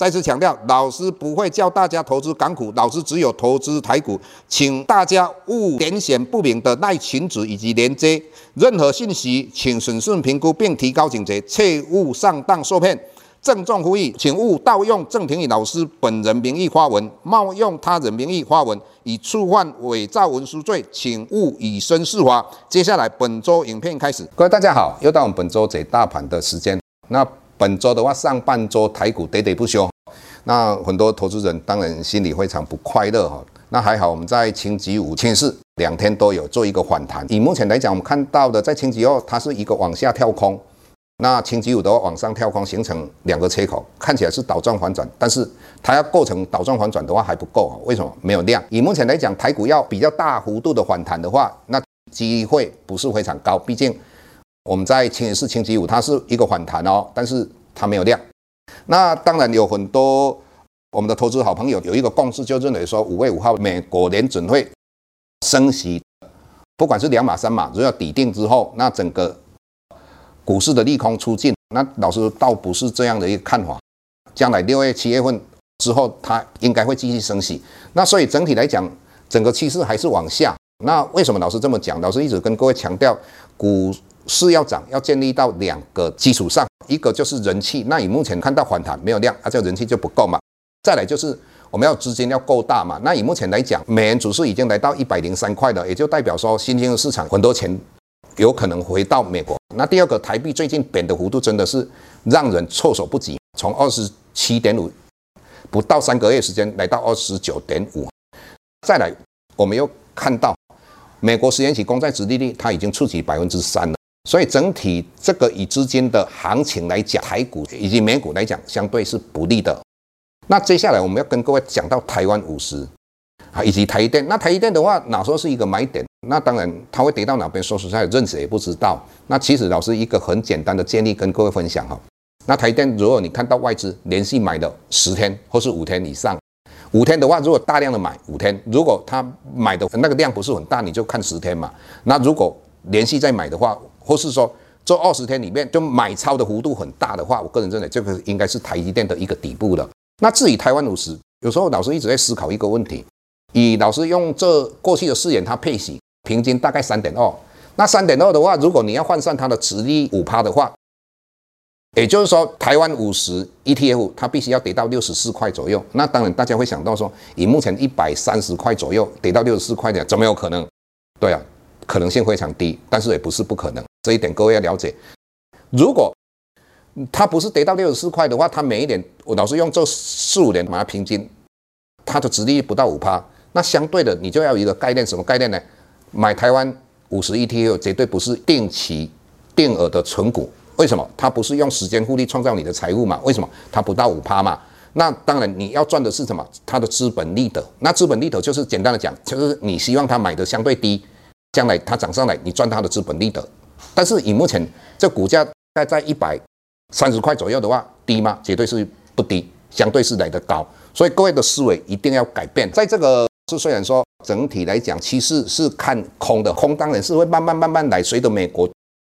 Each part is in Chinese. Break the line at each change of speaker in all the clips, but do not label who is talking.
再次强调，老师不会教大家投资港股，老师只有投资台股，请大家勿点选不明的赖群组以及连接，任何信息请审慎评估并提高警觉，切勿上当受骗。郑重呼吁，请勿盗用郑庭宇老师本人名义发文，冒用他人名义发文，以触犯伪造文书罪，请勿以身试法。接下来本周影片开始，各位大家好，又到我们本周解大盘的时间。那本周的话，上半周台股喋喋不休。那很多投资人当然心里非常不快乐哈。那还好，我们在星期五、星期四两天都有做一个反弹。以目前来讲，我们看到的在星期二它是一个往下跳空，那星期五的话往上跳空，形成两个切口，看起来是倒转反转，但是它要构成倒转反转的话还不够啊。为什么？没有量。以目前来讲，台股要比较大幅度的反弹的话，那机会不是非常高。毕竟我们在星期四、星期五它是一个反弹哦，但是它没有量。那当然有很多我们的投资好朋友有一个共识，就认为说五月五号美国联准会升息，不管是两码三码，只要底定之后，那整个股市的利空出尽。那老师倒不是这样的一个看法，将来六月、七月份之后，它应该会继续升息。那所以整体来讲，整个趋势还是往下。那为什么老师这么讲？老师一直跟各位强调，股市要涨，要建立到两个基础上。一个就是人气，那你目前看到反弹没有量，啊，这个人气就不够嘛。再来就是我们要资金要够大嘛。那以目前来讲，美元指数已经来到一百零三块了，也就代表说新兴的市场很多钱有可能回到美国。那第二个，台币最近贬的幅度真的是让人措手不及，从二十七点五不到三个月时间来到二十九点五。再来，我们又看到美国十年期公债殖利率它已经触及百分之三了。所以整体这个以资金的行情来讲，台股以及美股来讲，相对是不利的。那接下来我们要跟各位讲到台湾五十啊，以及台电。那台电的话，哪时候是一个买点？那当然它会跌到哪边，说实在，认识也不知道。那其实老师一个很简单的建议跟各位分享哈。那台电，如果你看到外资连续买了十天或是五天以上，五天的话，如果大量的买五天，如果他买的那个量不是很大，你就看十天嘛。那如果连续再买的话，或是说，这二十天里面就买超的幅度很大的话，我个人认为这个应该是台积电的一个底部了。那至于台湾五十，有时候老师一直在思考一个问题，以老师用这过去的四年，它配息平均大概三点二。那三点二的话，如果你要换算它的殖利率五趴的话，也就是说台湾五十 ETF 它必须要跌到六十四块左右。那当然大家会想到说，以目前一百三十块左右跌到六十四块的，怎么有可能？对啊。可能性非常低，但是也不是不可能，这一点各位要了解。如果它不是跌到六十四块的话，它每一年我老是用这四五年把它平均，它的殖利率不到五趴，那相对的你就要有一个概念，什么概念呢？买台湾五十 ETF 绝对不是定期定额的存股，为什么？它不是用时间复利创造你的财富嘛？为什么？它不到五趴嘛？那当然你要赚的是什么？它的资本利得。那资本利得就是简单的讲，就是你希望它买的相对低。将来它涨上来，你赚它的资本利得。但是以目前这股价大概在一百三十块左右的话，低吗？绝对是不低，相对是来得高。所以各位的思维一定要改变。在这个是虽然说整体来讲趋势是看空的，空当然是会慢慢慢慢来，随着美国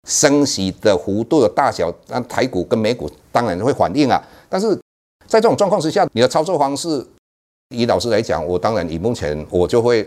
升息的幅度的大小，那台股跟美股当然会反应啊。但是在这种状况之下，你的操作方式，以老师来讲，我当然以目前我就会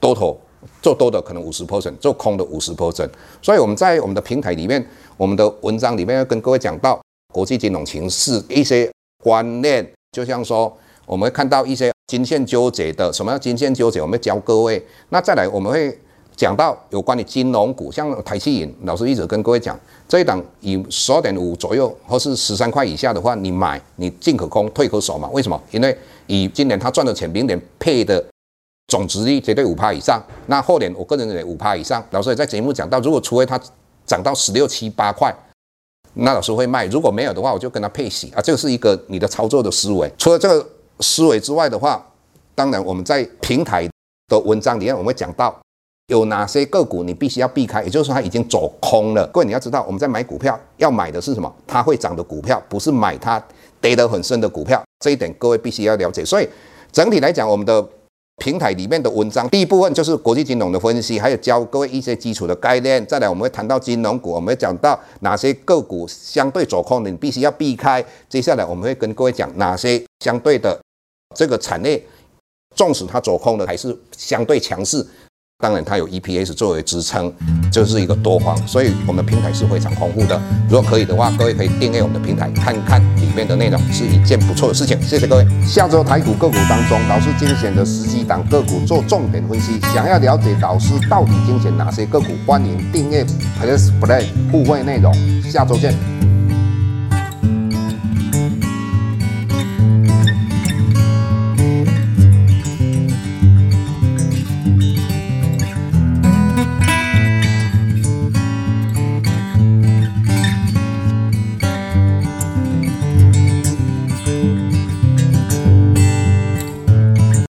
多头。做多的可能五十 percent，做空的五十 percent，所以我们在我们的平台里面，我们的文章里面要跟各位讲到国际金融情势一些观念，就像说我们会看到一些均线纠结的，什么叫均线纠结？我们会教各位。那再来我们会讲到有关于金融股，像台企银，老师一直跟各位讲，这一档以十二点五左右或是十三块以下的话，你买你进可攻，退可守嘛。为什么？因为以今年他赚的钱，明年配的。总值率绝对五趴以上，那后年我个人认为五趴以上。老师也在节目讲到，如果除非它涨到十六七八块，那老师会卖；如果没有的话，我就跟他配息啊。这个是一个你的操作的思维。除了这个思维之外的话，当然我们在平台的文章里面我们会讲到有哪些个股你必须要避开，也就是说它已经走空了。各位你要知道，我们在买股票要买的是什么？它会涨的股票，不是买它跌得很深的股票。这一点各位必须要了解。所以整体来讲，我们的平台里面的文章，第一部分就是国际金融的分析，还有教各位一些基础的概念。再来，我们会谈到金融股，我们会讲到哪些个股相对走空的，你必须要避开。接下来我们会跟各位讲哪些相对的这个产业，纵使它走空了，还是相对强势。当然，它有 EPS 作为支撑，就是一个多方，所以我们的平台是非常丰富的。如果可以的话，各位可以订阅我们的平台，看看里面的内容，是一件不错的事情。谢谢各位。下周台股个股当中，老师精选的十几档个股做重点分析。想要了解老师到底精选哪些个股，欢迎订阅 Plus Play 互惠内容。下周见。